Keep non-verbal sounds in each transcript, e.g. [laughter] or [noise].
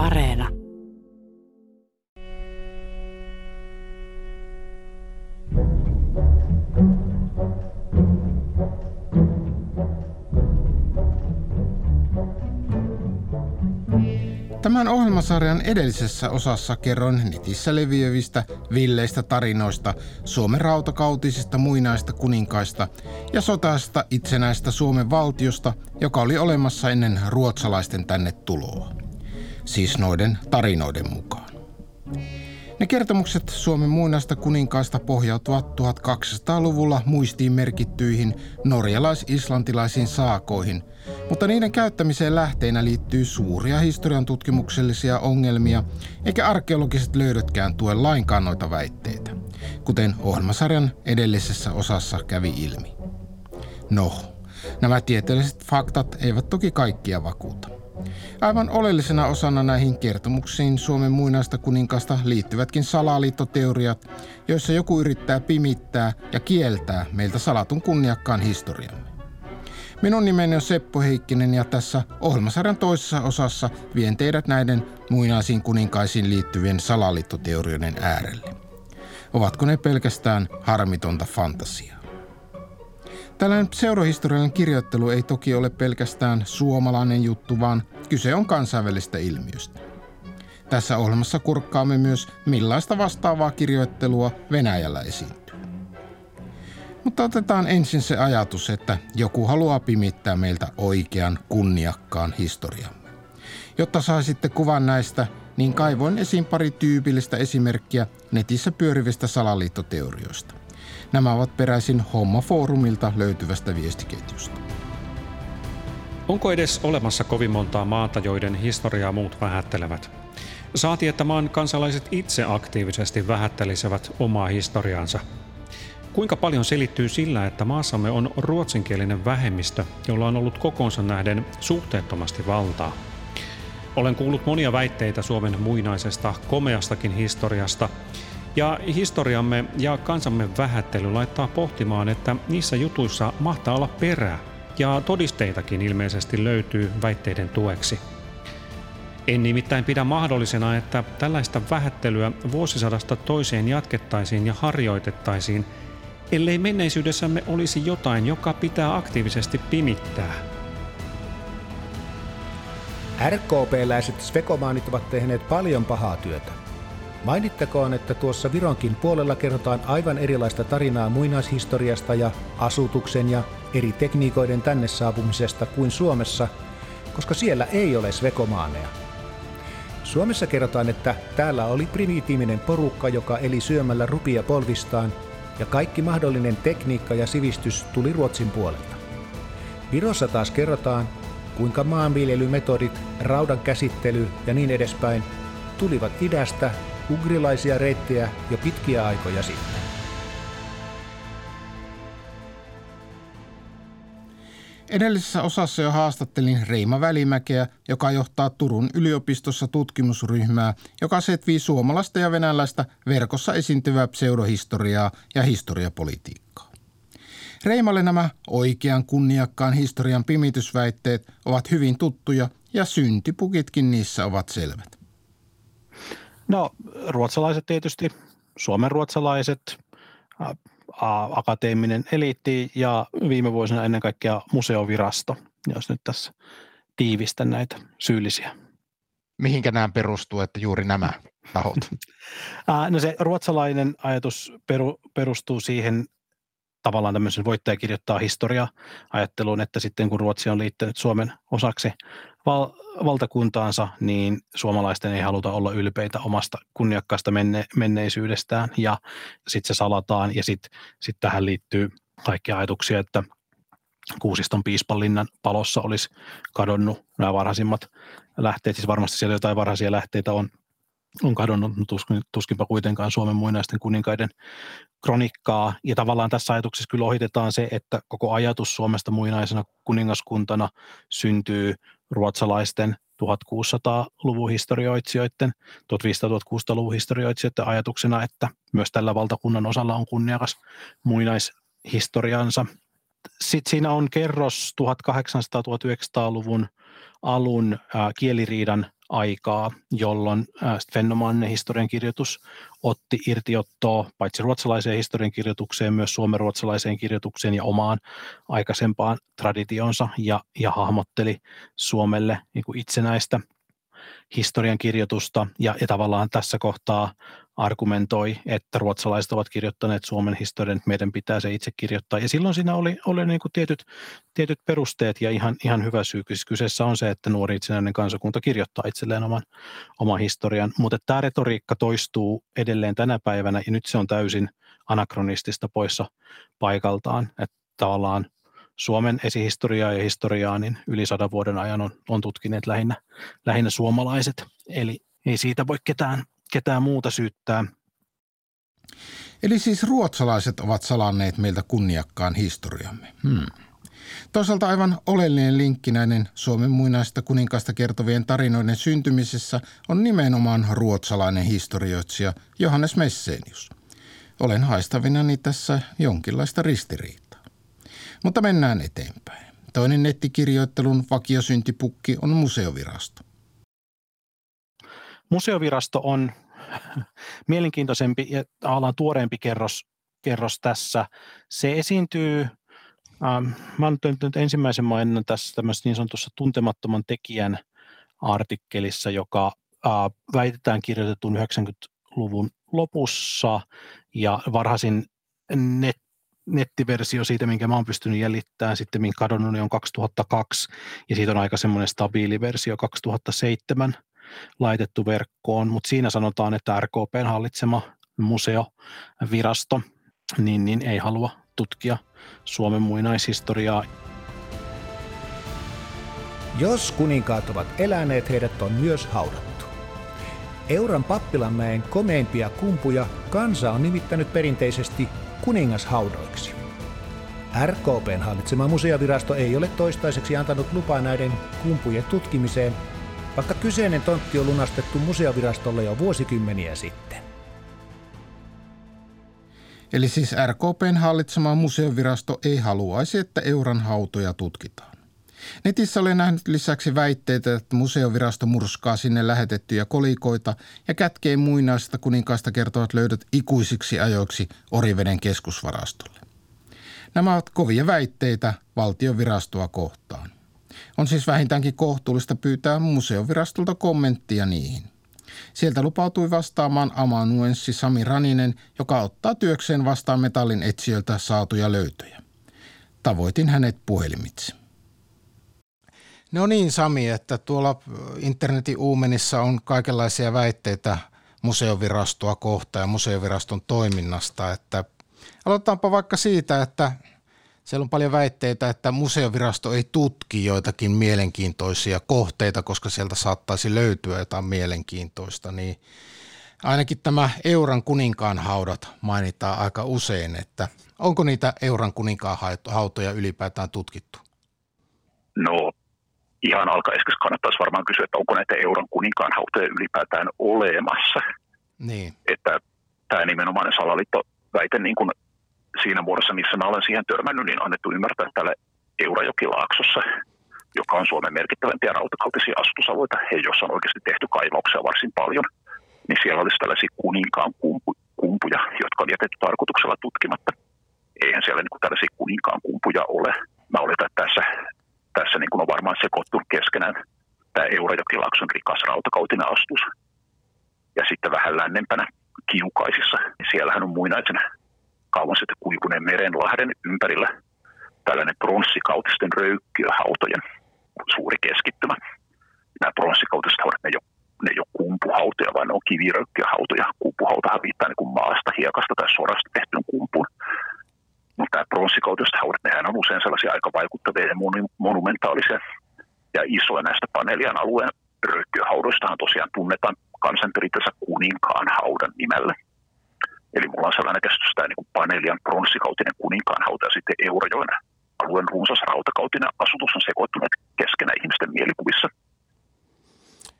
Areena. Tämän ohjelmasarjan edellisessä osassa kerron netissä leviävistä villeistä tarinoista Suomen rautakautisista muinaista kuninkaista ja sotaista itsenäistä Suomen valtiosta, joka oli olemassa ennen ruotsalaisten tänne tuloa. Siis noiden tarinoiden mukaan. Ne kertomukset Suomen muinaista kuninkaista pohjautuvat 1200-luvulla muistiin merkittyihin norjalais-islantilaisiin saakoihin, mutta niiden käyttämiseen lähteinä liittyy suuria historian tutkimuksellisia ongelmia, eikä arkeologiset löydötkään tue lainkaan noita väitteitä, kuten ohjelmasarjan edellisessä osassa kävi ilmi. No, nämä tieteelliset faktat eivät toki kaikkia vakuuta. Aivan oleellisena osana näihin kertomuksiin Suomen muinaista kuninkaasta liittyvätkin salaliittoteoriat, joissa joku yrittää pimittää ja kieltää meiltä salatun kunniakkaan historiamme. Minun nimeni on Seppo Heikkinen ja tässä ohjelmasarjan toisessa osassa vien teidät näiden muinaisiin kuninkaisiin liittyvien salaliittoteorioiden äärelle. Ovatko ne pelkästään harmitonta fantasiaa? Tällainen pseudohistoriallinen kirjoittelu ei toki ole pelkästään suomalainen juttu, vaan kyse on kansainvälistä ilmiöstä. Tässä ohjelmassa kurkkaamme myös, millaista vastaavaa kirjoittelua Venäjällä esiintyy. Mutta otetaan ensin se ajatus, että joku haluaa pimittää meiltä oikean, kunniakkaan historiamme. Jotta saisitte kuvan näistä, niin kaivoin esiin pari tyypillistä esimerkkiä netissä pyörivistä salaliittoteorioista. Nämä ovat peräisin Homma-foorumilta löytyvästä viestiketjusta. Onko edes olemassa kovin montaa maata, joiden historiaa muut vähättelevät? Saati, että maan kansalaiset itse aktiivisesti vähättelisivät omaa historiaansa. Kuinka paljon selittyy sillä, että maassamme on ruotsinkielinen vähemmistö, jolla on ollut kokonsa nähden suhteettomasti valtaa? Olen kuullut monia väitteitä Suomen muinaisesta komeastakin historiasta, ja historiamme ja kansamme vähättely laittaa pohtimaan, että niissä jutuissa mahtaa olla perää, ja todisteitakin ilmeisesti löytyy väitteiden tueksi. En nimittäin pidä mahdollisena, että tällaista vähättelyä vuosisadasta toiseen jatkettaisiin ja harjoitettaisiin, ellei menneisyydessämme olisi jotain, joka pitää aktiivisesti pimittää. RKP-läiset svekomaanit ovat tehneet paljon pahaa työtä. Mainittakoon, että tuossa Vironkin puolella kerrotaan aivan erilaista tarinaa muinaishistoriasta ja asutuksen ja eri tekniikoiden tänne saapumisesta kuin Suomessa, koska siellä ei ole svekomaaneja. Suomessa kerrotaan, että täällä oli primitiivinen porukka, joka eli syömällä rupia polvistaan, ja kaikki mahdollinen tekniikka ja sivistys tuli Ruotsin puolelta. Virossa taas kerrotaan, kuinka maanviljelymetodit, raudan käsittely ja niin edespäin tulivat idästä ugrilaisia reittejä jo pitkiä aikoja sitten. Edellisessä osassa jo haastattelin Reima Välimäkeä, joka johtaa Turun yliopistossa tutkimusryhmää, joka setvii suomalaista ja venäläistä verkossa esiintyvää pseudohistoriaa ja historiapolitiikkaa. Reimalle nämä oikean kunniakkaan historian pimitysväitteet ovat hyvin tuttuja ja syntipukitkin niissä ovat selvät. No ruotsalaiset tietysti, Suomen ruotsalaiset, akateeminen eliitti ja viime vuosina ennen kaikkea museovirasto, jos nyt tässä tiivistä näitä syyllisiä. Mihinkä nämä perustuu, että juuri nämä tahot? [laughs] no se ruotsalainen ajatus peru, perustuu siihen tavallaan tämmöisen voittaja kirjoittaa historia ajatteluun, että sitten kun Ruotsi on liittynyt Suomen osaksi val- valtakuntaansa, niin suomalaisten ei haluta olla ylpeitä omasta kunniakkaasta menne- menneisyydestään ja sitten se salataan ja sitten sit tähän liittyy kaikkia ajatuksia, että Kuusiston piispallinnan palossa olisi kadonnut nämä varhaisimmat lähteet, siis varmasti siellä jotain varhaisia lähteitä on, on kadonnut, tuskin, tuskinpa kuitenkaan Suomen muinaisten kuninkaiden kronikkaa. Ja tavallaan tässä ajatuksessa kyllä ohitetaan se, että koko ajatus Suomesta muinaisena kuningaskuntana syntyy ruotsalaisten 1600-luvun historioitsijoiden, 1500-1600-luvun historioitsijoiden ajatuksena, että myös tällä valtakunnan osalla on kunniakas muinaishistoriansa. Sitten siinä on kerros 1800-1900-luvun alun kieliriidan aikaa, jolloin fenomaaninen historiankirjoitus otti irtiottoa paitsi ruotsalaiseen historiankirjoitukseen, myös suomenruotsalaiseen kirjoitukseen ja omaan aikaisempaan traditionsa ja, ja hahmotteli Suomelle niin kuin itsenäistä historian kirjoitusta ja, ja tavallaan tässä kohtaa argumentoi, että ruotsalaiset ovat kirjoittaneet Suomen historian, että meidän pitää se itse kirjoittaa. Ja silloin siinä oli, oli niin kuin tietyt, tietyt perusteet ja ihan, ihan hyvä syy. Kyseessä on se, että nuori itsenäinen kansakunta kirjoittaa itselleen oman, oman historian. Mutta tämä retoriikka toistuu edelleen tänä päivänä ja nyt se on täysin anakronistista poissa paikaltaan. Että tavallaan Suomen esihistoriaa ja historiaa niin yli sadan vuoden ajan on, on tutkineet lähinnä, lähinnä suomalaiset. Eli ei siitä voi ketään, ketään muuta syyttää. Eli siis ruotsalaiset ovat salanneet meiltä kunniakkaan historiamme. Hmm. Toisaalta aivan oleellinen linkki näiden Suomen muinaista kuninkaista kertovien tarinoiden syntymisessä on nimenomaan ruotsalainen historioitsija Johannes Messenius. Olen haistavinani tässä jonkinlaista ristiriitaa. Mutta mennään eteenpäin. Toinen nettikirjoittelun vakiosyntipukki on museovirasto. Museovirasto on [laughs] mielenkiintoisempi ja alan tuoreempi kerros, kerros tässä. Se esiintyy, ähm, mä olen nyt ensimmäisen maininnan tässä tämmöisessä niin sanotussa tuntemattoman tekijän artikkelissa, joka äh, väitetään kirjoitetun 90-luvun lopussa ja varhaisin net, nettiversio siitä, minkä mä oon pystynyt jäljittämään sitten, minkä kadonnut, niin on 2002 ja siitä on aika semmoinen stabiili versio 2007 laitettu verkkoon, mutta siinä sanotaan, että RKPn hallitsema museovirasto niin, niin ei halua tutkia Suomen muinaishistoriaa. Jos kuninkaat ovat eläneet, heidät on myös haudattu. Euran pappilanmäen komeimpia kumpuja kansa on nimittänyt perinteisesti kuningashaudoiksi. RKPn hallitsema museovirasto ei ole toistaiseksi antanut lupaa näiden kumpujen tutkimiseen, vaikka kyseinen tontti on lunastettu museovirastolle jo vuosikymmeniä sitten. Eli siis RKPn hallitsema museovirasto ei haluaisi, että euran hautoja tutkitaan. Netissä olen nähnyt lisäksi väitteitä, että museovirasto murskaa sinne lähetettyjä kolikoita ja kätkee muinaista kuninkaista kertovat löydöt ikuisiksi ajoiksi Oriveden keskusvarastolle. Nämä ovat kovia väitteitä valtiovirastoa kohtaan. On siis vähintäänkin kohtuullista pyytää museovirastolta kommenttia niihin. Sieltä lupautui vastaamaan amanuenssi Sami Raninen, joka ottaa työkseen vastaan metallin etsijöiltä saatuja löytöjä. Tavoitin hänet puhelimitse. No niin Sami, että tuolla internetin uumenissa on kaikenlaisia väitteitä museovirastoa kohtaan ja museoviraston toiminnasta, että aloitetaanpa vaikka siitä, että siellä on paljon väitteitä, että museovirasto ei tutki joitakin mielenkiintoisia kohteita, koska sieltä saattaisi löytyä jotain mielenkiintoista, niin ainakin tämä Euran kuninkaan haudat mainitaan aika usein, että onko niitä Euran kuninkaan hautoja ylipäätään tutkittu? No ihan alkaiskeksi kannattaisi varmaan kysyä, että onko näitä Euran kuninkaan hautoja ylipäätään olemassa. Niin. Että tämä nimenomainen salaliittoväite niin kuin siinä muodossa, missä mä olen siihen törmännyt, niin annettu ymmärtää, täällä Eurajokilaaksossa, joka on Suomen merkittävämpiä rautakautisia asutusalueita, he, jossa on oikeasti tehty kaivauksia varsin paljon, niin siellä olisi tällaisia kuninkaan kumpu, kumpuja, jotka on jätetty tarkoituksella tutkimatta. Eihän siellä niin kuin tällaisia kuninkaan kumpuja ole. Mä oletan, että tässä, tässä niin kuin on varmaan sekoittunut keskenään tämä Eurajokilaakson rikas rautakautinen astus. Ja sitten vähän lännempänä kiukaisissa. Siellähän on muinaisen kauan sitten kuivuneen merenlahden ympärillä tällainen pronssikautisten röykkiöhautojen suuri keskittymä. Nämä pronssikautiset haudat, ne ei ole, ole kumpuhautoja, vaan ne on kiviröykkiöhautoja. Kumpuhautahan viittaa niin kuin maasta, hiekasta tai sorasta tehtyyn kumpuun. Mutta tämä pronssikautiset haudat, nehän on usein sellaisia aika vaikuttavia ja monumentaalisia ja isoja näistä Panelian alueen röykkiöhaudoistahan tosiaan tunnetaan kansanperintönsä kuninkaan haudan nimellä – Eli mulla on sellainen käsitys, että niin Panelian pronssikautinen kuninkaan hauta ja sitten Eurajoen alueen runsas rautakautinen asutus on sekoittunut keskenään ihmisten mielikuvissa.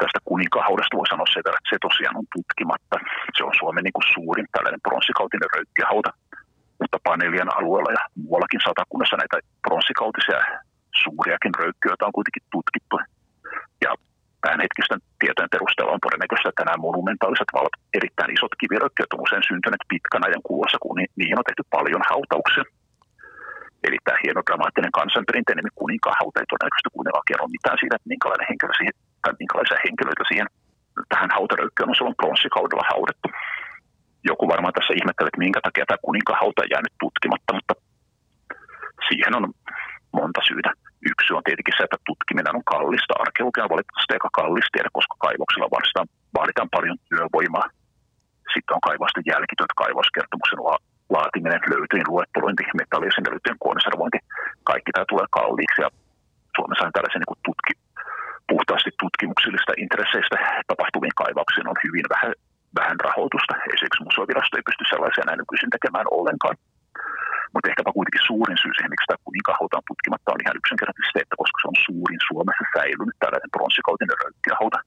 Tästä kuninkaan haudasta voi sanoa se, että se tosiaan on tutkimatta. Se on Suomen niin kuin suurin tällainen pronssikautinen röykkiöhauta. Mutta Panelian alueella ja muuallakin satakunnassa näitä pronssikautisia suuriakin röykkiöitä on kuitenkin tutkittu. Ja tämänhetkisten tietojen perusteella on todennäköistä, että nämä monumentaaliset valot, erittäin isot kiviröykkiöt on usein syntyneet pitkän ajan kuluessa, kun niihin on tehty paljon hautauksia. Eli tämä hieno dramaattinen kansanperinteinen kuninkaan hauta ei todennäköisesti kuitenkaan kerro mitään siitä, että minkälainen henkilö siihen, tai minkälaisia henkilöitä siihen tähän hautaröykkyyn on silloin pronssikaudella haudattu. Joku varmaan tässä ihmettelee, että minkä takia tämä kuninkaan hauta on jäänyt tutkimatta, mutta siihen on monta syytä. Yksi on tietenkin se, että tutkiminen on kallista. Arkeologia on valitettavasti aika kallis tiede, koska kaivoksilla vaaditaan, vaaditaan paljon työvoimaa. Sitten on kaivosten jälkityöt, kaivoskertomuksen laatiminen, löytyjen luettelointi, metallisen löytyjen kuonisarvointi. Kaikki tämä tulee kalliiksi ja Suomessa on tällaisen niin tutki, puhtaasti tutkimuksellista intresseistä tapahtuviin kaivauksiin on hyvin vähän, vähän rahoitusta. Esimerkiksi museovirasto ei pysty sellaisia näin nykyisin tekemään ollenkaan. Mutta ehkäpä kuitenkin suurin syy siihen, miksi tämä kuninkahauta on tutkimatta, on ihan yksinkertaisesti se, että koska se on suurin Suomessa säilynyt tällainen pronssikautinen röykkiöhauta.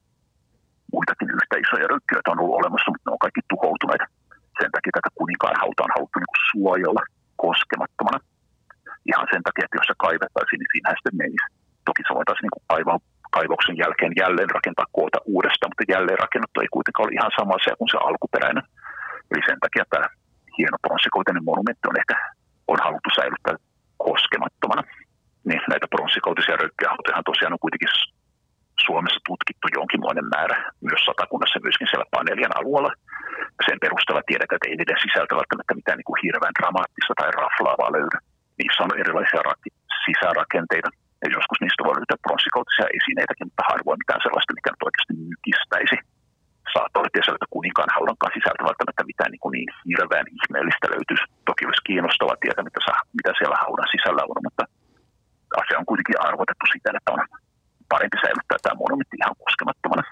Muitakin yhtä isoja röykkiöitä on ollut olemassa, mutta ne on kaikki tuhoutuneet. Sen takia tätä kuninkaan hauta on haluttu niin suojella koskemattomana. Ihan sen takia, että jos se kaivettaisiin, niin siinähän sitten menisi. Toki se voitaisiin niin kaivaa kaivoksen jälkeen jälleen rakentaa koota uudestaan, mutta jälleen rakennettu ei kuitenkaan ole ihan sama asia kuin se alkuperäinen. Eli sen takia tämä hieno pronssikoutinen monumentti on ehkä on haluttu säilyttää koskemattomana. Niin näitä pronssikautisia röykkiöhautoja tosiaan on kuitenkin Suomessa tutkittu jonkinlainen määrä, myös satakunnassa myöskin siellä paneelien alueella. Sen perusteella tiedetään, että ei niiden sisältä välttämättä mitään niin kuin hirveän dramaattista tai raflaavaa löydy. Niissä on erilaisia rak- sisärakenteita, ja joskus niistä voi löytää pronssikautisia esineitäkin, mutta harvoin mitään sellaista, mikä nyt oikeasti mykistäisi. Saattaa olla tietysti, että kuninkaan haudankaan sisältä välttämättä mitään niin, kuin niin hirveän ihmeellistä löytyisi. Toki olisi kiinnostavaa tietää, mitä, saa, mitä siellä haudan sisällä on, mutta asia on kuitenkin arvotettu siten, että on parempi säilyttää tämä monumentti ihan koskemattomana.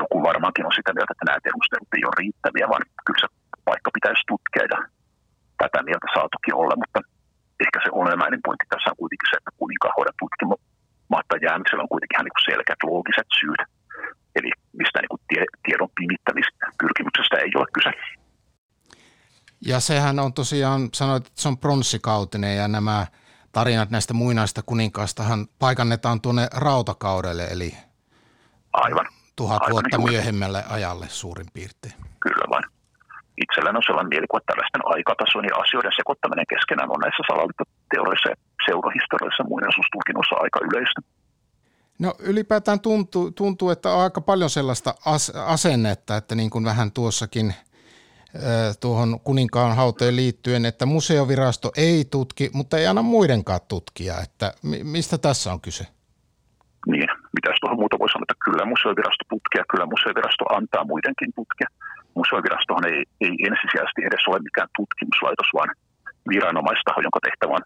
Joku varmaankin on sitä mieltä, että nämä perustelut ei ole riittäviä, vaan kyllä se paikka pitäisi tutkia ja tätä mieltä saatukin olla, mutta ehkä se olennainen pointti tässä on kuitenkin se, että kuninkahoiden tutkimatta jäämisellä on kuitenkin ihan niin selkeät loogiset syyt. Eli mistä niin tie, tiedon pimittämistä pyrkimyksestä ei ole kyse. Ja sehän on tosiaan, sanoit, että se on pronssikautinen ja nämä tarinat näistä muinaista kuninkaastahan paikannetaan tuonne rautakaudelle, eli Aivan. tuhat Aivan vuotta juuri. myöhemmälle ajalle suurin piirtein. Kyllä vain. Itselläni on sellainen mielikuva, että tällaisten aikatason ja asioiden sekoittaminen keskenään on näissä salaliittoteorioissa ja pseudohistoriallisissa muinaisuustulkinnoissa aika yleistä. No ylipäätään tuntuu, tuntuu, että on aika paljon sellaista as, asennetta, että niin kuin vähän tuossakin tuohon kuninkaan hauteen liittyen, että museovirasto ei tutki, mutta ei anna muidenkaan tutkia. Että mistä tässä on kyse? Niin, mitä tuohon muuta voi sanoa, että kyllä museovirasto tutkia, kyllä museovirasto antaa muidenkin tutkia. Museovirastohan ei, ei ensisijaisesti edes ole mikään tutkimuslaitos, vaan viranomaistaho, jonka tehtävä on.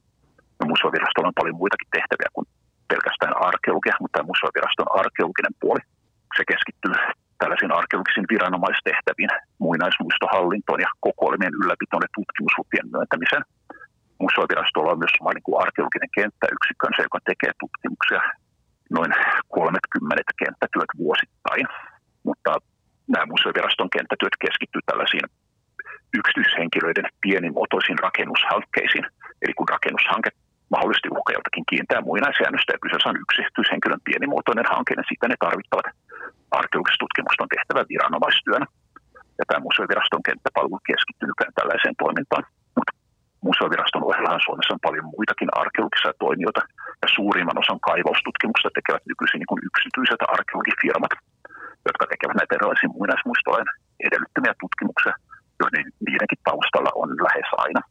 No, museovirastolla on paljon muitakin tehtäviä kuin pelkästään arkeologia, mutta museoviraston arkeologinen puoli, se keskittyy tällaisiin arkeologisiin viranomaistehtäviin, muinaismuistohallintoon ja kokoelmien ylläpitoon ja tutkimuslupien myöntämiseen. Museovirastolla on myös sama niin kuin arkeologinen kenttäyksikkö, se joka tekee tutkimuksia noin 30 kenttätyöt vuosittain, mutta nämä museoviraston kenttätyöt keskittyy tällaisiin yksityishenkilöiden pienimuotoisiin rakennushankkeisiin. Eli kun rakennushanke mahdollisesti uhkaa joltakin kiinteää muinaisjäännöstä ja kyseessä on yksityishenkilön pienimuotoinen hanke, niin sitten ne tarvittavat arkeologiset tutkimukset on tehtävä viranomaistyönä. Ja tämä museoviraston kenttäpalvelu keskittyy nykyään tällaiseen toimintaan. Mutta museoviraston ohella Suomessa on paljon muitakin arkeologisia toimijoita, ja suurimman osan kaivaustutkimusta tekevät nykyisin niin kuin yksityiset arkeologifirmat, jotka tekevät näitä erilaisia muinaismuistolain edellyttämiä tutkimuksia, joiden niidenkin taustalla on lähes aina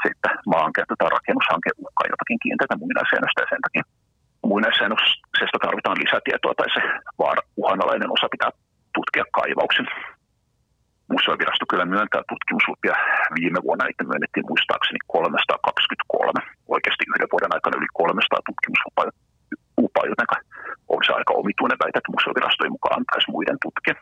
se, että maankäyttö tai rakennushanke uhkaa jotakin kiinteitä muinaisjäännöstä ja sen takia muinaisjäännöksestä tarvitaan lisätietoa tai se vaara, uhanalainen osa pitää tutkia kaivauksen. Museovirasto kyllä myöntää tutkimuslupia. Viime vuonna niitä myönnettiin muistaakseni 323. Oikeasti yhden vuoden aikana yli 300 tutkimuslupaa, joten on se aika omituinen väite, että museovirasto ei mukaan antaisi muiden tutkia.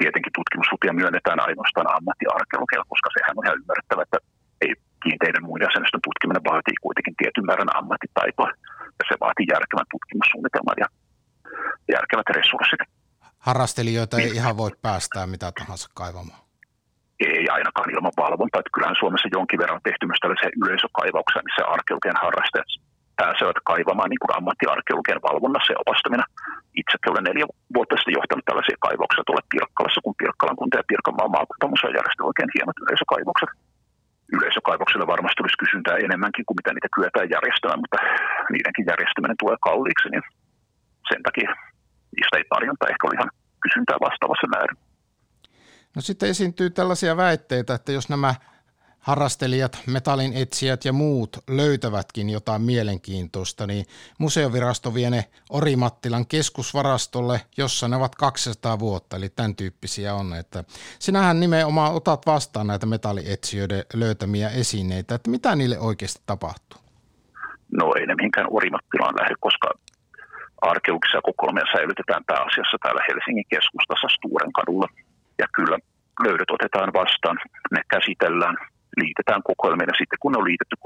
Tietenkin tutkimuslupia myönnetään ainoastaan ammattiarkeologialla, koska sehän on ihan ymmärrettävä, että ei kiinteiden muiden jäsenestön tutkiminen vaatii kuitenkin tietyn määrän ammattitaitoa ja se vaatii järkevän tutkimussuunnitelman ja järkevät resurssit. Harrastelijoita ei ihan voi päästää mitä tahansa kaivamaan. Ei ainakaan ilman valvontaa. Että kyllähän Suomessa jonkin verran on tehty myös tällaisia yleisökaivauksia, kaivamaan niin ammattiarkeologian valvonnassa ja opastamina. itsekin olen neljä vuotta sitten johtanut tällaisia kaivoksia tuolla Pirkkalassa, kun Pirkkalan kunta ja Pirkanmaan maakuntamuseo järjestää oikein hienot yleisökaivokset. Yleisökaivoksille varmasti olisi kysyntää enemmänkin kuin mitä niitä kyetään järjestämään, mutta niidenkin järjestäminen tulee kalliiksi, niin sen takia niistä ei tarjonta ehkä ole ihan kysyntää vastaavassa määrin. No sitten esiintyy tällaisia väitteitä, että jos nämä harrastelijat, metallin etsijät ja muut löytävätkin jotain mielenkiintoista, niin museovirasto vie ne Orimattilan keskusvarastolle, jossa ne ovat 200 vuotta, eli tämän tyyppisiä on. Että sinähän nimenomaan otat vastaan näitä metallietsijöiden löytämiä esineitä, että mitä niille oikeasti tapahtuu? No ei ne mihinkään Orimattilaan lähde, koska arkeologisia kokoelmia säilytetään pääasiassa täällä Helsingin keskustassa Sturen kadulla. Ja kyllä löydöt otetaan vastaan, ne käsitellään, liitetään kokoelmiin ja sitten kun ne on liitetty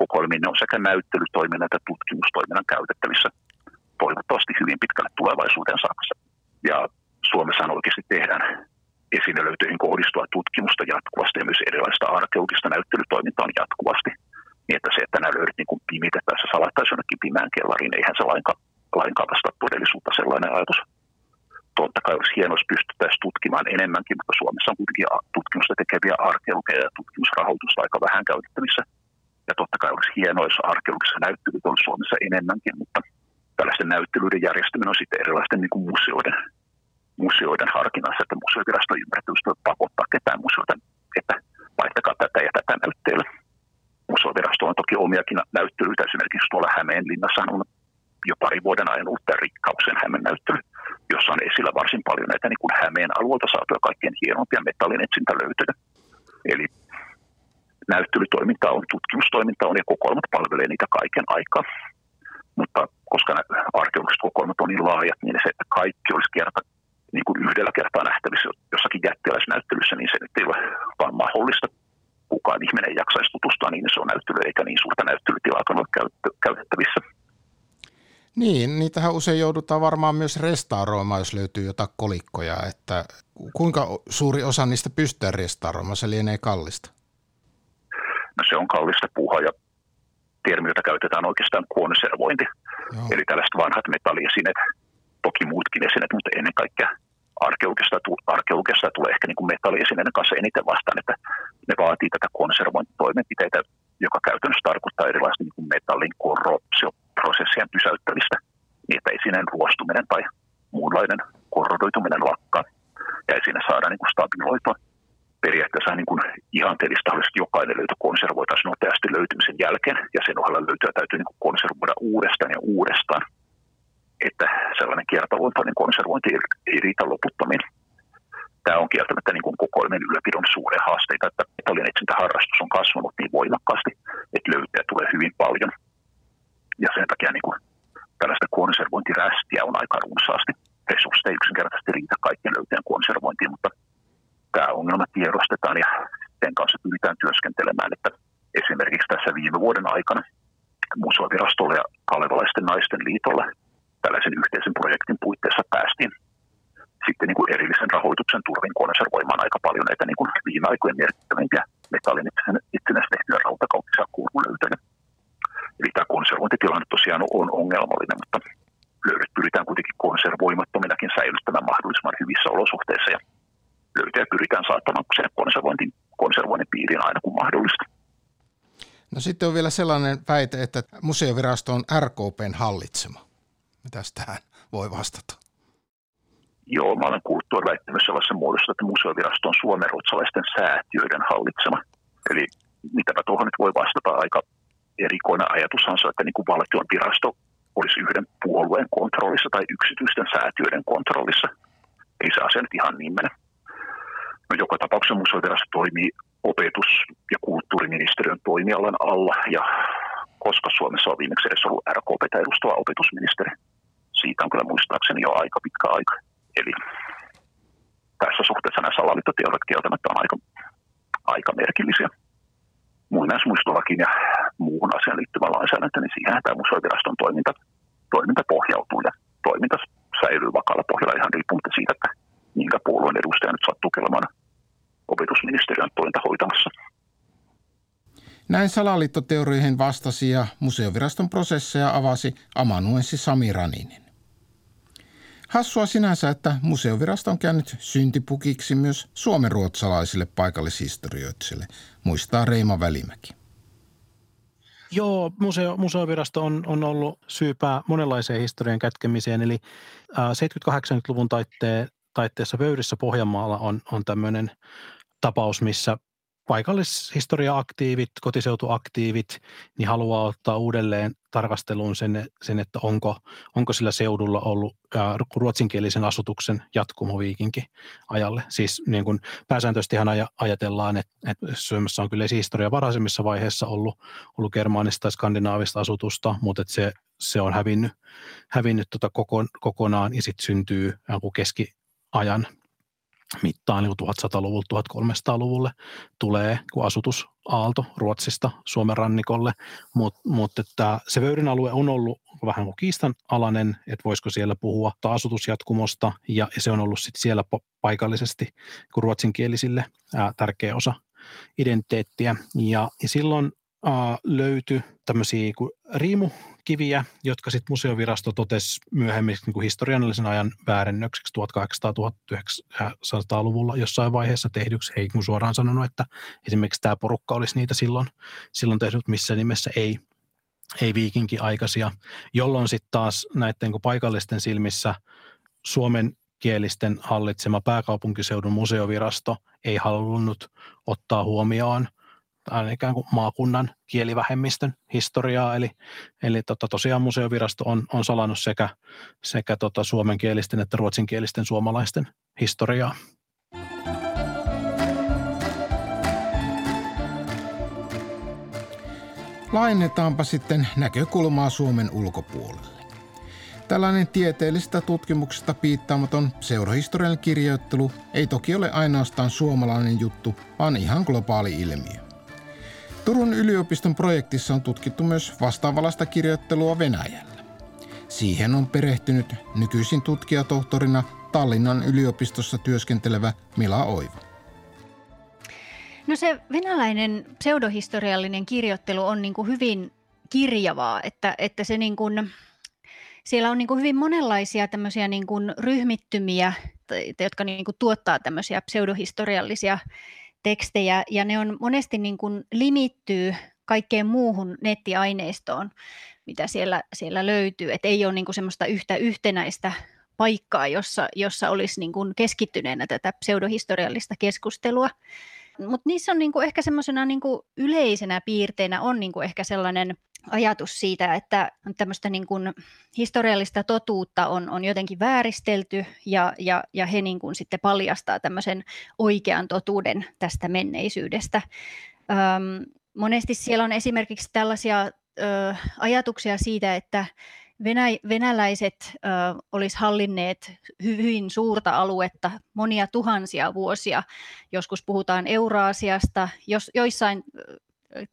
kokoelmiin, ne on sekä näyttelytoiminnan että tutkimustoiminnan käytettävissä toivottavasti hyvin pitkälle tulevaisuuteen saakka. Ja Suomessa oikeasti tehdään esinelöytöihin kohdistua tutkimusta jatkuvasti ja myös erilaista arkeologista näyttelytoimintaa jatkuvasti. Niin että se, että nämä löydöt niin pimitetään, se salattaisi jonnekin pimeään kellariin, eihän se lainkaan, lainkaan vasta todellisuutta sellainen ajatus totta kai olisi hienoa, jos pystyttäisiin tutkimaan enemmänkin, mutta Suomessa on kuitenkin tutkimusta tekeviä arkeologeja ja tutkimusrahoitusta aika vähän käytettävissä. Ja totta kai olisi hienoa, jos arkeologisessa näyttelyt olisi Suomessa enemmänkin, mutta tällaisten näyttelyiden järjestäminen on sitten erilaisten niin kuin museoiden, museoiden harkinnassa, että museovirasto ymmärtäisi pakottaa ketään museota, että laittakaa tätä ja tätä näytteellä. Museovirasto on toki omiakin näyttelyitä, esimerkiksi tuolla Hämeenlinnassa on jo pari vuoden ajan tämä rikkauksen Hämeen näyttely, jossa on esillä varsin paljon näitä niin kuin Hämeen alueelta saatuja kaikkein hienompia metallin etsintälöytöjä. Eli näyttelytoiminta on, tutkimustoiminta on ja kokoelmat palvelee niitä kaiken aikaa. Mutta koska nämä arkeologiset kokoelmat on niin laajat, niin se, että kaikki olisi kerta niin kuin yhdellä kertaa nähtävissä jossakin jättiläisnäyttelyssä, niin se nyt ei ole vaan mahdollista. Kukaan ihminen ei jaksaisi tutustua niin se on näyttely, eikä niin suurta näyttelytilaa ole käytettävissä. Niin, niitähän usein joudutaan varmaan myös restauroimaan, jos löytyy jotain kolikkoja, että kuinka suuri osa niistä pystytään restauroimaan, se lienee kallista? No se on kallista puuhaa ja termi, jota käytetään oikeastaan konservointi. Joo. Eli tällaiset vanhat metalliesineet, toki muutkin esineet, mutta ennen kaikkea arkeologista, arkeologista tulee ehkä niin kuin metalliesineiden kanssa eniten vastaan, että ne vaatii tätä konservointitoimenpiteitä, joka käytännössä tarkoittaa erilaista niin kuin metallin korruptio, prosessien pysäyttämistä niin, että esineen ruostuminen tai muunlainen korrodoituminen lakkaa ja esine saadaan niin kuin stabiloitua. Periaatteessa niin kuin ihanteellista olisi, että jokainen löytö konservoitaisiin nopeasti löytymisen jälkeen ja sen ohella löytyä täytyy niin kuin konservoida uudestaan ja uudestaan. Että sellainen kiertoluontoinen konservointi ei, ei riitä loputtomiin. Tämä on kieltämättä niin kuin kokoelmien ylläpidon suuren haasteita, että metallin etsintäharrastus on kasvanut niin voimakkaasti, että löytöjä tulee hyvin paljon – ja sen takia niin kuin tällaista konservointirästiä on aika runsaasti. Resursseja yksinkertaisesti riitä kaikkien löyteen konservointiin, mutta tämä ongelma tiedostetaan ja sen kanssa pyritään työskentelemään, että esimerkiksi tässä viime vuoden aikana museovirastolle ja kalevalaisten naisten liitolle tällaisen yhteisen projektin puitteissa päästiin sitten niin kuin erillisen rahoituksen turvin konservoimaan aika paljon näitä niin kuin viime aikojen merkittävimpiä metallin itsenäistä tehtyjä rautakaupisia kurvulöytöjä. Eli tämä konservointitilanne tosiaan on ongelmallinen, mutta löydöt pyritään kuitenkin konservoimattominakin säilyttämään mahdollisimman hyvissä olosuhteissa ja löytöjä pyritään saattamaan sen konservointin, konservoinnin piiriin aina kun mahdollista. No sitten on vielä sellainen väite, että museovirasto on RKPn hallitsema. Mitäs tähän voi vastata? Joo, mä olen kuullut tuon väittämässä sellaisessa muodossa, että museovirasto on suomen ruotsalaisten säätiöiden hallitsema. Eli mitäpä tuohon nyt voi vastata aika erikoinen ajatushan se, että niin kuin valtion virasto olisi yhden puolueen kontrollissa tai yksityisten säätiöiden kontrollissa. Ei se asia nyt ihan niin mene. No, joka tapauksessa museovirasto toimii opetus- ja kulttuuriministeriön toimialan alla ja koska Suomessa on viimeksi edes ollut RKP edustava opetusministeri. Siitä on kyllä muistaakseni jo aika pitkä aika. Eli tässä suhteessa nämä salaliittoteoriat kieltämättä on aika, aika merkillisiä muinaismuistolakin ja muuhun asiaan liittyvä lainsäädäntö, niin siihen tämä museoviraston toiminta, toiminta pohjautuu ja toiminta säilyy vakaalla pohjalla ihan riippumatta siitä, että minkä puolueen edustaja nyt sattuu kelemaan opetusministeriön tointa hoitamassa. Näin salaliittoteorioihin vastasi ja museoviraston prosesseja avasi amanuenssi Sami Raninen. Hassua sinänsä, että museovirasto on käynyt syntipukiksi myös suomenruotsalaisille paikallishistorioitsille, muistaa Reima Välimäki. Joo, museo, museovirasto on, on ollut syypää monenlaiseen historian kätkemiseen, eli 70-80-luvun taitteen, taitteessa Vöyrissä Pohjanmaalla on, on tämmöinen tapaus, missä paikallishistoria-aktiivit, kotiseutuaktiivit, niin haluaa ottaa uudelleen tarkasteluun sen, sen että onko, onko sillä seudulla ollut ää, ruotsinkielisen asutuksen jatkumo viikinkin ajalle. Siis niin kuin pääsääntöisesti ajatellaan, että, että Suomessa on kyllä historia varhaisemmissa vaiheissa ollut, ollut germaanista tai skandinaavista asutusta, mutta että se, se on hävinnyt, hävinnyt tota koko, kokonaan ja sitten syntyy keskiajan mittaan niin 1100-luvulta 1300-luvulle tulee kun asutusaalto Ruotsista Suomen rannikolle, Mut, mutta että se Vöyrin alue on ollut vähän kuin kiistanalainen, että voisiko siellä puhua asutusjatkumosta ja, ja se on ollut sit siellä paikallisesti kuin ruotsinkielisille ää, tärkeä osa identiteettiä. Ja, ja silloin ää, löytyi tämmöisiä kuin riimu kiviä, jotka sitten museovirasto totesi myöhemmin niin kuin historiallisen ajan väärennökseksi 1800-1900-luvulla jossain vaiheessa tehdyksi. Ei kun suoraan sanonut, että esimerkiksi tämä porukka olisi niitä silloin, silloin tehnyt, missä nimessä ei, ei viikinki-aikaisia, jolloin sitten taas näiden paikallisten silmissä Suomen kielisten hallitsema pääkaupunkiseudun museovirasto ei halunnut ottaa huomioon – ikään kuin maakunnan kielivähemmistön historiaa, eli, eli tota, tosiaan museovirasto on, on salannut sekä, sekä tota suomenkielisten että ruotsinkielisten suomalaisten historiaa. Laajennetaanpa sitten näkökulmaa Suomen ulkopuolelle. Tällainen tieteellisestä tutkimuksesta piittaamaton seurahistorian kirjoittelu ei toki ole ainoastaan suomalainen juttu, vaan ihan globaali ilmiö. Turun yliopiston projektissa on tutkittu myös vastaavallasta kirjoittelua Venäjällä. Siihen on perehtynyt nykyisin tutkijatohtorina Tallinnan yliopistossa työskentelevä Mila Oiva. No se venäläinen pseudohistoriallinen kirjoittelu on niin kuin hyvin kirjavaa, että, että se niin kuin, siellä on niin kuin hyvin monenlaisia tämmöisiä niin kuin ryhmittymiä, jotka niin kuin tuottaa tämmöisiä pseudohistoriallisia tekstejä ja ne on monesti niin kuin limittyy kaikkeen muuhun nettiaineistoon, mitä siellä, siellä löytyy. Et ei ole niin kuin semmoista yhtä yhtenäistä paikkaa, jossa, jossa olisi niin kuin keskittyneenä tätä pseudohistoriallista keskustelua. Mutta niissä on niin kuin ehkä semmoisena niin yleisenä piirteinä on niin kuin ehkä sellainen ajatus siitä, että tämmöistä niin kuin historiallista totuutta on, on jotenkin vääristelty ja, ja, ja he niin kuin sitten paljastaa tämmöisen oikean totuuden tästä menneisyydestä. Öm, monesti siellä on esimerkiksi tällaisia ö, ajatuksia siitä, että Venä, venäläiset ö, olisi hallinneet hyvin suurta aluetta monia tuhansia vuosia. Joskus puhutaan Euraasiasta, jos, joissain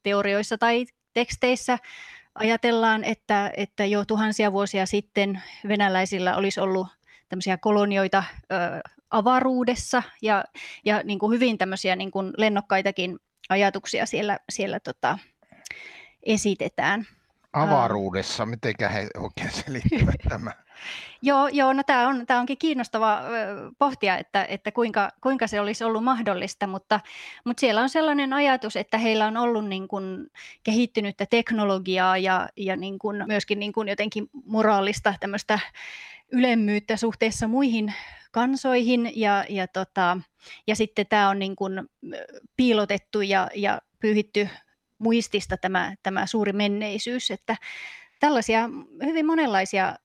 teorioissa tai teksteissä ajatellaan, että, että jo tuhansia vuosia sitten venäläisillä olisi ollut tämmöisiä kolonioita ö, avaruudessa ja, ja niin kuin hyvin tämmöisiä niin kuin lennokkaitakin ajatuksia siellä, siellä tota, esitetään. Avaruudessa, miten he oikein selittävät [laughs] tämän? Joo, joo no tämä, on, tämä onkin kiinnostava pohtia, että, että kuinka, kuinka se olisi ollut mahdollista, mutta, mutta siellä on sellainen ajatus, että heillä on ollut niin kuin kehittynyttä teknologiaa ja, ja niin kuin myöskin niin kuin jotenkin moraalista tämmöistä ylemmyyttä suhteessa muihin kansoihin ja, ja, tota, ja sitten tämä on niin kuin piilotettu ja, ja pyyhitty muistista tämä, tämä suuri menneisyys, että tällaisia hyvin monenlaisia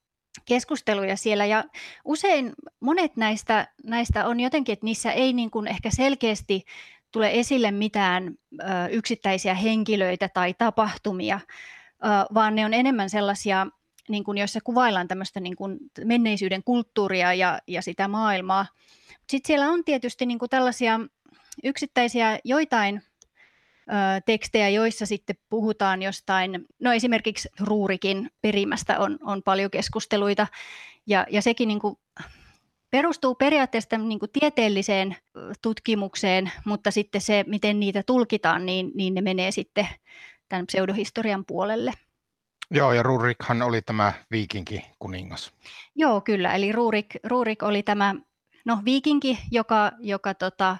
keskusteluja siellä ja usein monet näistä, näistä on jotenkin, että niissä ei niin kuin ehkä selkeästi tule esille mitään ö, yksittäisiä henkilöitä tai tapahtumia, ö, vaan ne on enemmän sellaisia, niin kuin joissa kuvaillaan tämmöistä niin kuin menneisyyden kulttuuria ja, ja sitä maailmaa. Sitten siellä on tietysti niin kuin tällaisia yksittäisiä joitain tekstejä, joissa sitten puhutaan jostain, no esimerkiksi Ruurikin perimästä on, on paljon keskusteluita, ja, ja sekin niin kuin perustuu periaatteessa niin kuin tieteelliseen tutkimukseen, mutta sitten se, miten niitä tulkitaan, niin, niin ne menee sitten tämän pseudohistorian puolelle. Joo, ja Rurikhan oli tämä viikinki kuningas. Joo, kyllä. Eli Rurik, Rurik oli tämä no, viikinki, joka, joka tota,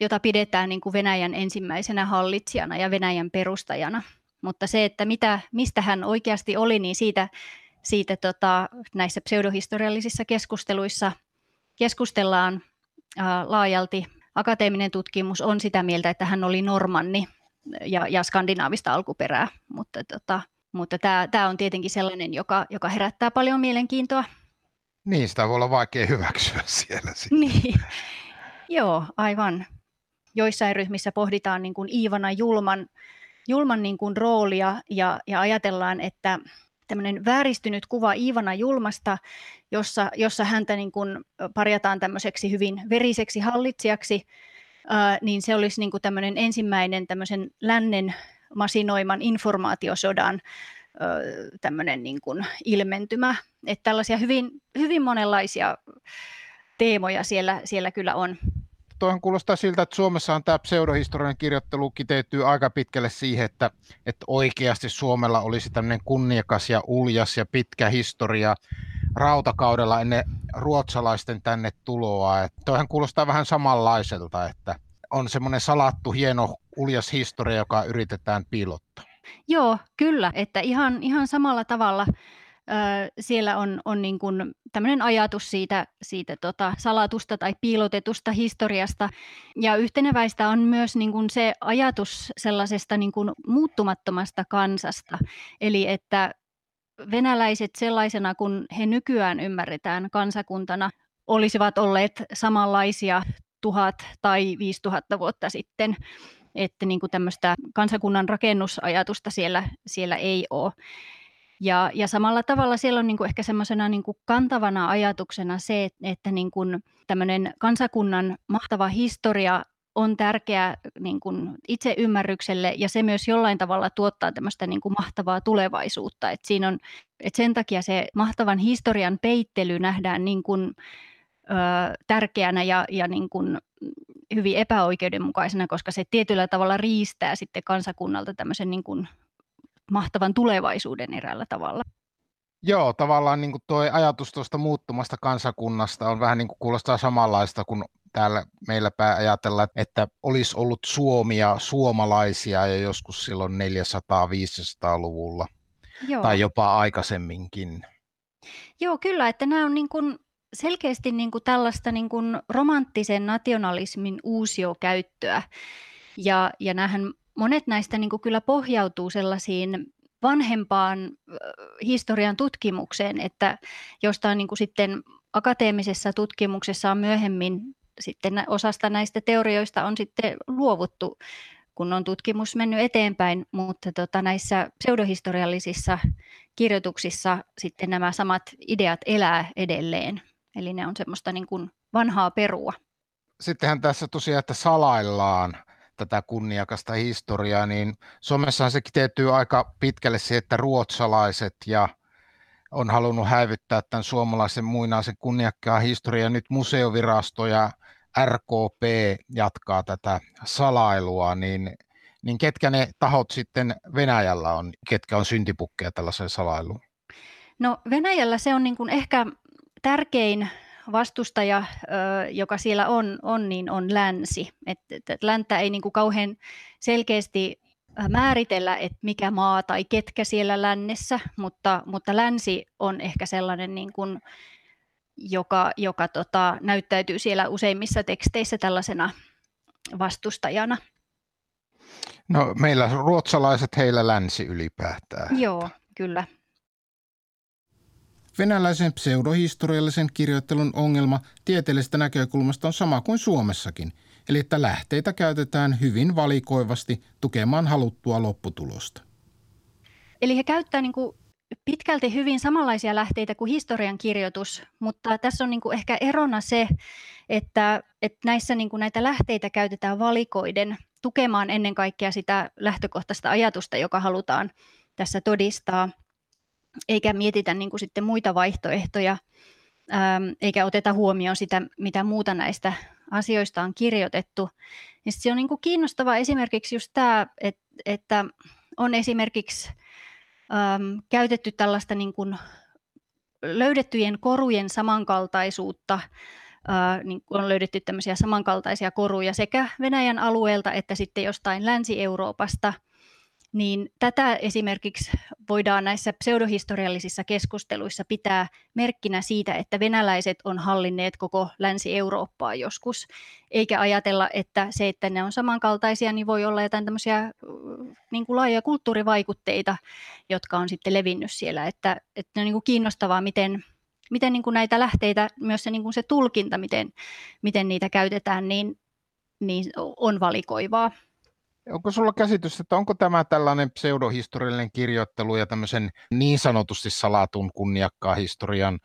jota pidetään niin kuin Venäjän ensimmäisenä hallitsijana ja Venäjän perustajana. Mutta se, että mitä, mistä hän oikeasti oli, niin siitä, siitä tota, näissä pseudohistoriallisissa keskusteluissa keskustellaan ää, laajalti. Akateeminen tutkimus on sitä mieltä, että hän oli normanni ja, ja skandinaavista alkuperää, mutta, tota, mutta tämä, tämä on tietenkin sellainen, joka, joka herättää paljon mielenkiintoa. Niin, sitä voi olla vaikea hyväksyä siellä. Sitten. Niin, joo, aivan. Joissain ryhmissä pohditaan niin kuin Iivana julman, julman niin kuin roolia ja, ja ajatellaan, että tämmöinen vääristynyt kuva Iivana Julmasta, jossa, jossa häntä niin kuin parjataan tämmöiseksi hyvin veriseksi hallitsijaksi, ää, niin se olisi niin kuin tämmöinen ensimmäinen tämmöisen lännen masinoiman informaatiosodan tämmöinen niin kuin ilmentymä. Että tällaisia hyvin, hyvin monenlaisia teemoja siellä, siellä kyllä on. Tuohon kuulostaa siltä, että Suomessa on tämä pseudohistorian kirjoittelu kiteytyy aika pitkälle siihen, että, että oikeasti Suomella olisi tämmöinen kunniakas ja uljas ja pitkä historia rautakaudella ennen ruotsalaisten tänne tuloa. Että toihan kuulostaa vähän samanlaiselta, että on semmoinen salattu, hieno, uljas historia, joka yritetään piilottaa. Joo, kyllä, että ihan, ihan samalla tavalla siellä on, on niin kuin tämmöinen ajatus siitä, siitä tota salatusta tai piilotetusta historiasta. Ja yhteneväistä on myös niin kuin se ajatus sellaisesta niin kuin muuttumattomasta kansasta. Eli että venäläiset sellaisena, kun he nykyään ymmärretään kansakuntana, olisivat olleet samanlaisia tuhat tai viisi tuhatta vuotta sitten että niin kuin tämmöistä kansakunnan rakennusajatusta siellä, siellä ei ole. Ja, ja samalla tavalla siellä on niin kuin ehkä semmoisena niin kuin kantavana ajatuksena se, että niin kuin tämmöinen kansakunnan mahtava historia on tärkeä niin kuin ymmärrykselle ja se myös jollain tavalla tuottaa tämmöistä niin kuin mahtavaa tulevaisuutta. Et siinä on, et sen takia se mahtavan historian peittely nähdään niin kuin, ö, tärkeänä ja, ja niin kuin hyvin epäoikeudenmukaisena, koska se tietyllä tavalla riistää sitten kansakunnalta tämmöisen niin kuin mahtavan tulevaisuuden eräällä tavalla. Joo, tavallaan niin kuin tuo ajatus tuosta muuttumasta kansakunnasta on vähän niin kuin kuulostaa samanlaista kuin täällä meillä päin ajatella, että olisi ollut Suomia, suomalaisia ja joskus silloin 400-500-luvulla Joo. tai jopa aikaisemminkin. Joo, kyllä, että nämä on niin kuin selkeästi niin kuin tällaista niin kuin romanttisen nationalismin uusiokäyttöä. Ja, ja näähän, monet näistä niin kuin kyllä pohjautuu sellaisiin vanhempaan historian tutkimukseen, että jostain niin kuin sitten akateemisessa tutkimuksessa on myöhemmin sitten osasta näistä teorioista on sitten luovuttu, kun on tutkimus mennyt eteenpäin, mutta tota, näissä pseudohistoriallisissa kirjoituksissa sitten nämä samat ideat elää edelleen. Eli ne on semmoista niin kuin vanhaa perua. Sittenhän tässä tosiaan, että salaillaan tätä kunniakasta historiaa, niin Suomessahan se kiteytyy aika pitkälle se, että ruotsalaiset ja on halunnut häivyttää tämän suomalaisen muinaisen kunniakkaan historian. Nyt museovirasto ja RKP jatkaa tätä salailua, niin, niin ketkä ne tahot sitten Venäjällä on, ketkä on syntipukkeja tällaiseen salailuun? No Venäjällä se on niin kuin ehkä tärkein vastustaja, joka siellä on, on, niin on länsi. Et, et länttä ei niin kuin kauhean selkeästi määritellä, että mikä maa tai ketkä siellä lännessä, mutta, mutta länsi on ehkä sellainen, niin kuin, joka, joka tota, näyttäytyy siellä useimmissa teksteissä tällaisena vastustajana. No meillä ruotsalaiset, heillä länsi ylipäätään. Joo, kyllä. Venäläisen pseudohistoriallisen kirjoittelun ongelma tieteellisestä näkökulmasta on sama kuin Suomessakin, eli että lähteitä käytetään hyvin valikoivasti tukemaan haluttua lopputulosta. Eli he käyttää niin pitkälti hyvin samanlaisia lähteitä kuin historian kirjoitus, mutta tässä on niin kuin ehkä erona se, että, että näissä niin kuin näitä lähteitä käytetään valikoiden tukemaan ennen kaikkea sitä lähtökohtaista ajatusta, joka halutaan tässä todistaa – eikä mietitä niin kuin sitten muita vaihtoehtoja, ähm, eikä oteta huomioon sitä, mitä muuta näistä asioista on kirjoitettu. Ja se on niin kuin kiinnostava esimerkiksi just tämä, että, että on esimerkiksi äm, käytetty tällaista niin kuin löydettyjen korujen samankaltaisuutta, ää, niin on löydetty tämmöisiä samankaltaisia koruja sekä Venäjän alueelta että sitten jostain Länsi-Euroopasta – niin tätä esimerkiksi voidaan näissä pseudohistoriallisissa keskusteluissa pitää merkkinä siitä, että venäläiset on hallinneet koko Länsi-Eurooppaa joskus, eikä ajatella, että se, että ne on samankaltaisia, niin voi olla jotain tämmöisiä niin kuin laajoja kulttuurivaikutteita, jotka on sitten levinnyt siellä, että, että on niin kuin kiinnostavaa, miten, miten niin kuin näitä lähteitä, myös se, niin kuin se tulkinta, miten, miten niitä käytetään, niin, niin on valikoivaa. Onko sulla käsitys, että onko tämä tällainen pseudohistoriallinen kirjoittelu ja tämmöisen niin sanotusti salatun kunniakkaan historian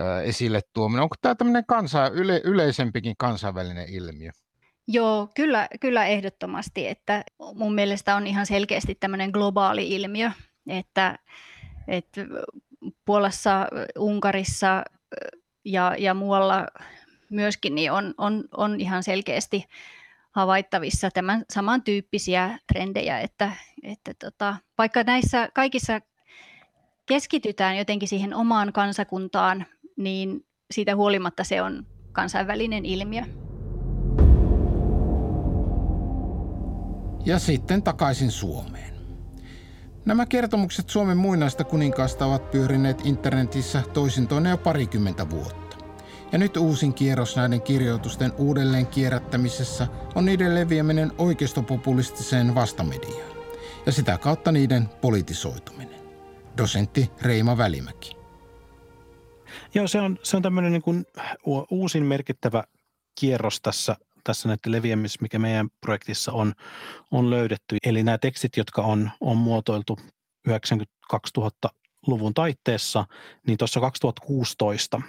äh, esille tuominen, onko tämä tämmöinen kansa, yle, yleisempikin kansainvälinen ilmiö? Joo, kyllä, kyllä ehdottomasti, että mun mielestä on ihan selkeästi tämmöinen globaali ilmiö, että, että Puolassa, Unkarissa ja, ja muualla myöskin niin on, on, on ihan selkeästi havaittavissa tämän samantyyppisiä trendejä, että, että tota, vaikka näissä kaikissa keskitytään jotenkin siihen omaan kansakuntaan, niin siitä huolimatta se on kansainvälinen ilmiö. Ja sitten takaisin Suomeen. Nämä kertomukset Suomen muinaista kuninkaasta ovat pyörineet internetissä toinen jo parikymmentä vuotta. Ja nyt uusin kierros näiden kirjoitusten uudelleen kierrättämisessä on niiden leviäminen oikeistopopulistiseen vastamediaan ja sitä kautta niiden politisoituminen. Dosentti Reima Välimäki. Joo, se on, se on tämmöinen niin kuin uusin merkittävä kierros tässä, tässä näiden leviämisessä, mikä meidän projektissa on, on löydetty. Eli nämä tekstit, jotka on, on muotoiltu 90 2000-luvun taitteessa, niin tuossa 2016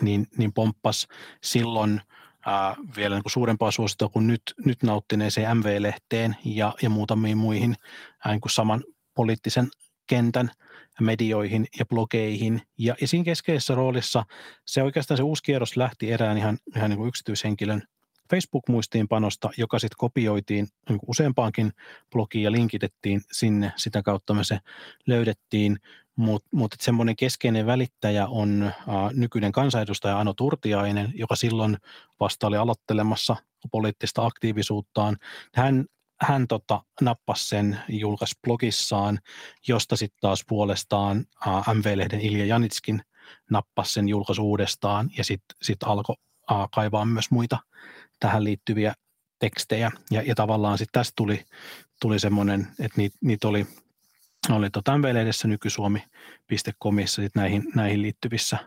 niin, niin pomppas silloin ää, vielä niin kuin suurempaa suosittua kuin nyt, nyt nauttineeseen MV-lehteen ja, ja muutamiin muihin ää, niin kuin saman poliittisen kentän medioihin ja blogeihin. Ja, ja siinä keskeisessä roolissa se oikeastaan se uusi kierros lähti erään ihan, ihan niin kuin yksityishenkilön Facebook-muistiinpanosta, joka sitten kopioitiin niin useampaankin blogiin ja linkitettiin sinne. Sitä kautta me se löydettiin mutta mut semmoinen keskeinen välittäjä on ä, nykyinen kansanedustaja Ano Turtiainen, joka silloin vasta oli aloittelemassa poliittista aktiivisuuttaan. Hän, hän tota, nappasi sen, julkaisi blogissaan, josta sitten taas puolestaan ä, MV-lehden Ilja Janitskin nappasi sen julkaisu uudestaan ja sitten sit alkoi kaivaa myös muita tähän liittyviä tekstejä. Ja, ja tavallaan sitten tästä tuli, tuli semmoinen, että niitä niit oli – oli tota MV-lehdessä nykysuomi.comissa sit näihin, näihin liittyvissä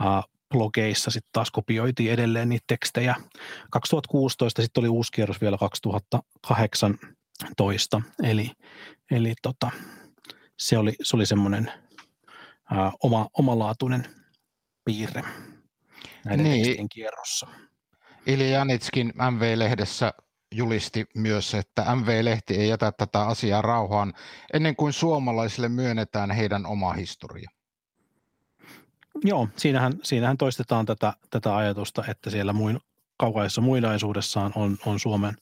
uh, blogeissa sitten taas kopioitiin edelleen niitä tekstejä. 2016 sitten oli uusi kierros vielä 2018, eli, eli tota, se oli, se oli semmoinen oma, omalaatuinen piirre näiden niin. tekstien kierrossa. Ilja Janitskin MV-lehdessä julisti myös, että MV-lehti ei jätä tätä asiaa rauhaan ennen kuin suomalaisille myönnetään heidän oma historia. Joo, siinähän, siinähän toistetaan tätä, tätä ajatusta, että siellä muin, kaukaisessa muinaisuudessaan on, on Suomen,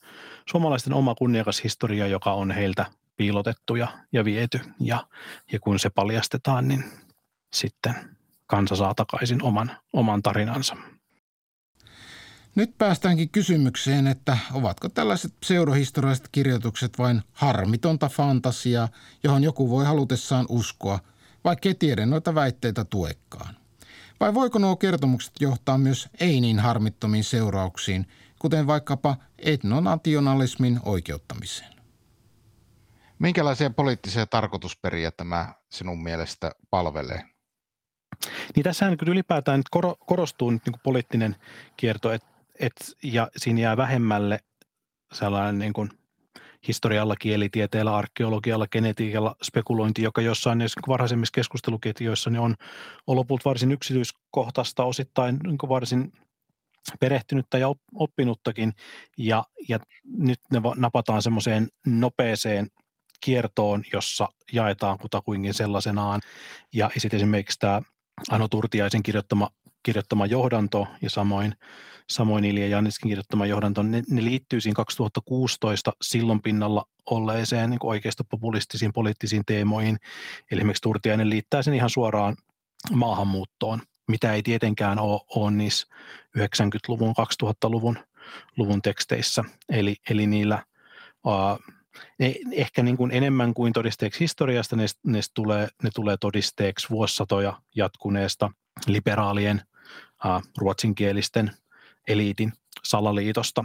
suomalaisten oma kunniakas historia, joka on heiltä piilotettu ja, ja viety. Ja, ja kun se paljastetaan, niin sitten kansa saa takaisin oman, oman tarinansa. Nyt päästäänkin kysymykseen, että ovatko tällaiset pseudohistorialliset kirjoitukset vain harmitonta fantasiaa, johon joku voi halutessaan uskoa, vaikkei tiedä noita väitteitä tuekkaan? Vai voiko nuo kertomukset johtaa myös ei niin harmittomiin seurauksiin, kuten vaikkapa etnonationalismin oikeuttamiseen? Minkälaisia poliittisia tarkoitusperiä tämä sinun mielestä palvelee? Niin tässähän ylipäätään korostuu nyt niin poliittinen kierto, että et, ja siinä jää vähemmälle sellainen niin kuin historialla, kielitieteellä, arkeologialla, genetiikalla spekulointi, joka jossain varhaisemmissa keskusteluketjoissa niin on, on lopulta varsin yksityiskohtaista, osittain niin varsin perehtynyttä ja oppinuttakin, ja, ja nyt ne napataan semmoiseen nopeeseen kiertoon, jossa jaetaan kutakuinkin sellaisenaan, ja sitten esimerkiksi tämä Ano Turtiaisen kirjoittama, kirjoittama johdanto ja samoin samoin Ilja Janniskin kirjoittama johdanto, ne, ne liittyy siinä 2016 silloin pinnalla olleeseen niin oikeistopopulistisiin poliittisiin teemoihin. Eli esimerkiksi Turtiainen liittää sen ihan suoraan maahanmuuttoon, mitä ei tietenkään ole, ole niissä 90-luvun, 2000-luvun luvun teksteissä. Eli, eli niillä uh, ne ehkä niin kuin enemmän kuin todisteeksi historiasta, ne, ne, tulee, ne tulee todisteeksi vuosisatoja jatkuneesta liberaalien ruotsinkielisten eliitin salaliitosta.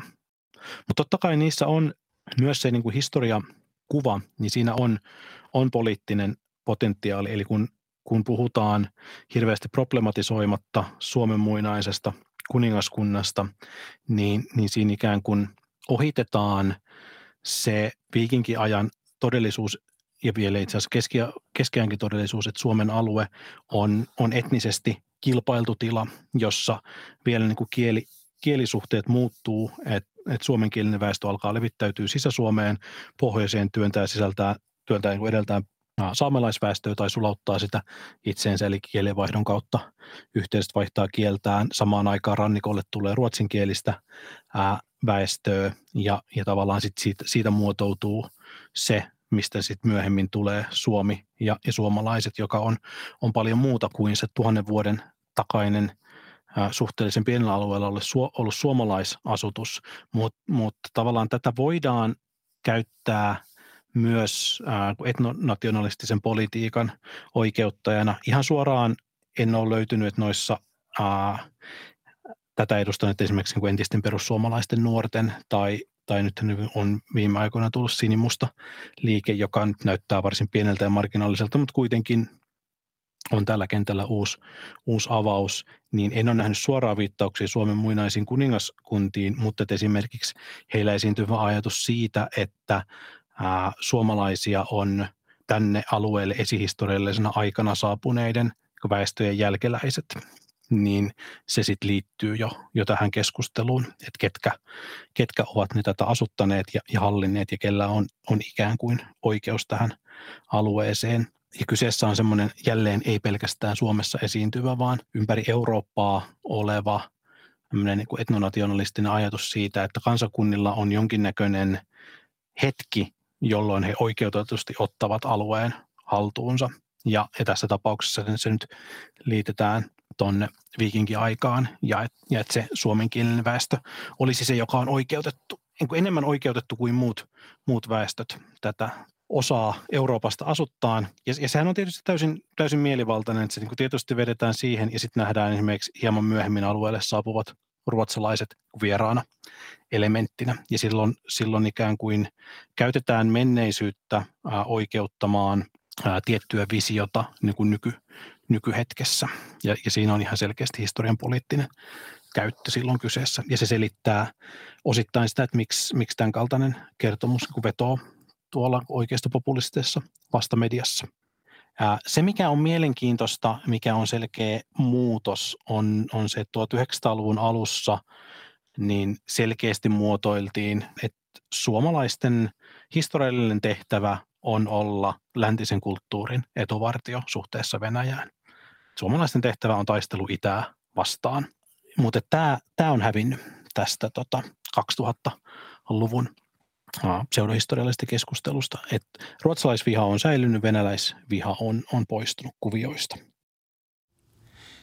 Mutta totta kai niissä on myös se niin kuin historiakuva, niin siinä on, on poliittinen potentiaali. Eli kun, kun puhutaan hirveästi problematisoimatta Suomen muinaisesta kuningaskunnasta, niin, niin siinä ikään kuin ohitetaan se viikinkiajan todellisuus ja vielä itse asiassa keski, keskiäänkin todellisuus, että Suomen alue on, on etnisesti kilpailtu tila, jossa vielä niin kuin kieli, kielisuhteet muuttuu, että et suomenkielinen väestö alkaa levittäytyä sisä-Suomeen, pohjoiseen työntää sisältää, työntää niin edeltään saamelaisväestöä tai sulauttaa sitä itseensä, eli kielenvaihdon kautta yhteiset vaihtaa kieltään. Samaan aikaan rannikolle tulee ruotsinkielistä ää, väestöä ja, ja tavallaan sit siitä, siitä muotoutuu se, mistä sitten myöhemmin tulee Suomi ja, ja suomalaiset, joka on, on paljon muuta kuin se tuhannen vuoden takainen suhteellisen pienellä alueella ollut, ollut suomalaisasutus, mutta mut tavallaan tätä voidaan käyttää myös etnonationalistisen politiikan oikeuttajana. Ihan suoraan en ole löytynyt noissa ää, tätä edustaneet esimerkiksi niin entisten perussuomalaisten nuorten tai, tai nyt on viime aikoina tullut sinimusta. Liike, joka nyt näyttää varsin pieneltä ja marginaaliselta, mutta kuitenkin on tällä kentällä uusi, uusi avaus, niin en ole nähnyt suoraa viittauksia Suomen muinaisiin kuningaskuntiin, mutta esimerkiksi heillä esiintyvä ajatus siitä, että ää, suomalaisia on tänne alueelle esihistoriallisena aikana saapuneiden väestöjen jälkeläiset, niin se sitten liittyy jo, jo tähän keskusteluun, että ketkä, ketkä ovat ne tätä asuttaneet ja, ja hallinneet ja kellä on, on ikään kuin oikeus tähän alueeseen. Ja kyseessä on semmoinen jälleen ei pelkästään Suomessa esiintyvä, vaan ympäri Eurooppaa oleva niin kuin etnonationalistinen ajatus siitä, että kansakunnilla on jonkinnäköinen hetki, jolloin he oikeutetusti ottavat alueen haltuunsa. Ja, ja tässä tapauksessa se nyt liitetään tuonne viikinkiaikaan ja että ja et se suomenkielinen väestö olisi se, joka on oikeutettu, niin enemmän oikeutettu kuin muut, muut väestöt tätä osaa Euroopasta asuttaan. Ja, ja sehän on tietysti täysin, täysin mielivaltainen, että se niin tietysti vedetään siihen ja sitten nähdään esimerkiksi hieman myöhemmin alueelle saapuvat ruotsalaiset vieraana elementtinä. Ja silloin, silloin ikään kuin käytetään menneisyyttä ää, oikeuttamaan ää, tiettyä visiota niin kuin nyky, nykyhetkessä. Ja, ja siinä on ihan selkeästi historian poliittinen käyttö silloin kyseessä. Ja se selittää osittain sitä, että miksi, miksi tämän kaltainen kertomus niin vetoo tuolla oikeistopopulistisessa vastamediassa. Se, mikä on mielenkiintoista, mikä on selkeä muutos, on, on se, että 1900-luvun alussa niin selkeästi muotoiltiin, että suomalaisten historiallinen tehtävä on olla läntisen kulttuurin etuvartio suhteessa Venäjään. Suomalaisten tehtävä on taistelu itää vastaan, mutta tämä, tämä on hävinnyt tästä tota, 2000-luvun pseudohistoriallisesta keskustelusta, että ruotsalaisviha on säilynyt, venäläisviha on, on poistunut kuvioista.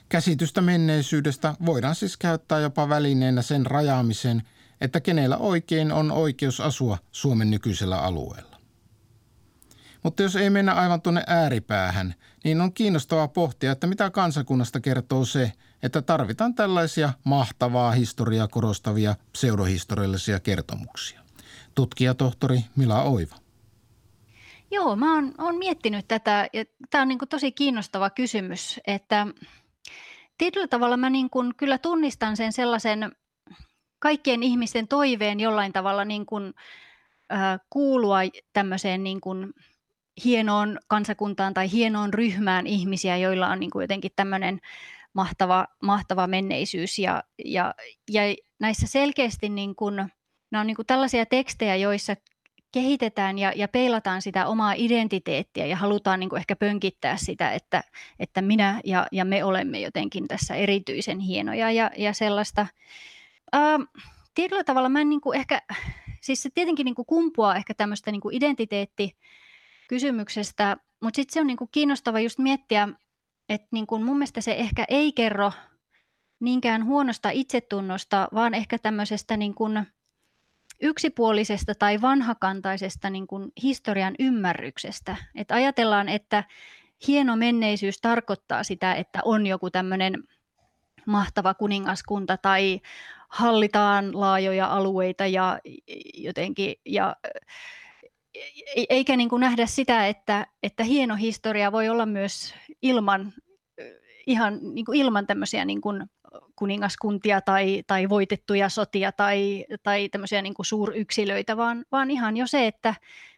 Käsitystä menneisyydestä voidaan siis käyttää jopa välineenä sen rajaamiseen, että kenellä oikein on oikeus asua Suomen nykyisellä alueella. Mutta jos ei mennä aivan tuonne ääripäähän, niin on kiinnostavaa pohtia, että mitä kansakunnasta kertoo se, että tarvitaan tällaisia mahtavaa historiaa korostavia pseudohistoriallisia kertomuksia. Tutkijatohtori Mila Oiva. Joo, mä oon, oon miettinyt tätä ja tämä on niin kuin tosi kiinnostava kysymys, että tietyllä tavalla mä niin kuin kyllä tunnistan sen sellaisen kaikkien ihmisten toiveen jollain tavalla niin kuin, äh, kuulua tämmöiseen niin kuin hienoon kansakuntaan tai hienoon ryhmään ihmisiä, joilla on niin kuin jotenkin tämmöinen mahtava, mahtava menneisyys ja, ja, ja näissä selkeästi niin kuin, nämä on niin kuin tällaisia tekstejä, joissa kehitetään ja, ja peilataan sitä omaa identiteettiä ja halutaan niin kuin ehkä pönkittää sitä, että, että minä ja, ja me olemme jotenkin tässä erityisen hienoja ja, ja sellaista. Ää, tietyllä tavalla mä en niin kuin ehkä siis se tietenkin niin kuin kumpuaa ehkä tämmöistä niin kuin identiteettikysymyksestä, mutta sitten se on niin kuin kiinnostava just miettiä, että niin kuin mun mielestä se ehkä ei kerro niinkään huonosta itsetunnosta, vaan ehkä tämmöisestä niin kuin yksipuolisesta tai vanhakantaisesta niin kuin historian ymmärryksestä. Et ajatellaan, että hieno menneisyys tarkoittaa sitä, että on joku tämmöinen mahtava kuningaskunta tai hallitaan laajoja alueita ja jotenkin ja eikä niin kuin nähdä sitä, että, että hieno historia voi olla myös ilman ihan niin kuin ilman tämmöisiä niin kuin kuningaskuntia tai, tai voitettuja sotia tai, tai tämmöisiä niin kuin suuryksilöitä, vaan, vaan ihan jo se, että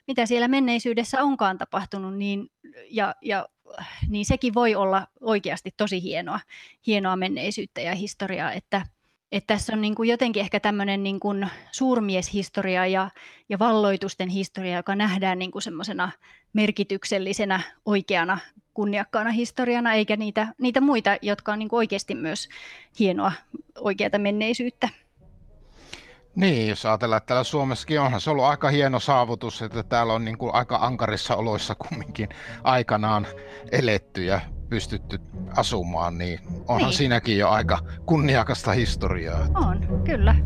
mitä siellä menneisyydessä onkaan tapahtunut, niin, ja, ja, niin sekin voi olla oikeasti tosi hienoa, hienoa menneisyyttä ja historiaa, että, että tässä on niin kuin jotenkin ehkä tämmöinen niin kuin suurmieshistoria ja, ja valloitusten historia, joka nähdään niin kuin semmoisena merkityksellisenä, oikeana, kunniakkaana historiana, eikä niitä, niitä muita, jotka on niin kuin oikeasti myös hienoa, oikeata menneisyyttä. Niin, jos ajatellaan, että täällä Suomessakin onhan se ollut aika hieno saavutus, että täällä on niin kuin aika ankarissa oloissa kumminkin aikanaan eletty ja pystytty asumaan, niin onhan niin. siinäkin jo aika kunniakasta historiaa. On, kyllä.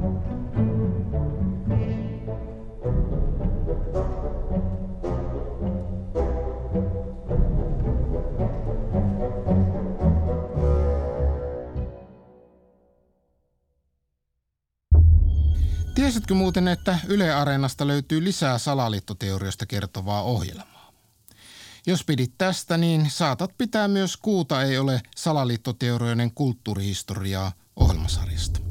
Tiesitkö muuten, että Yle Areenasta löytyy lisää salaliittoteorioista kertovaa ohjelmaa? Jos pidit tästä, niin saatat pitää myös Kuuta ei ole salaliittoteorioiden kulttuurihistoriaa ohjelmasarjasta.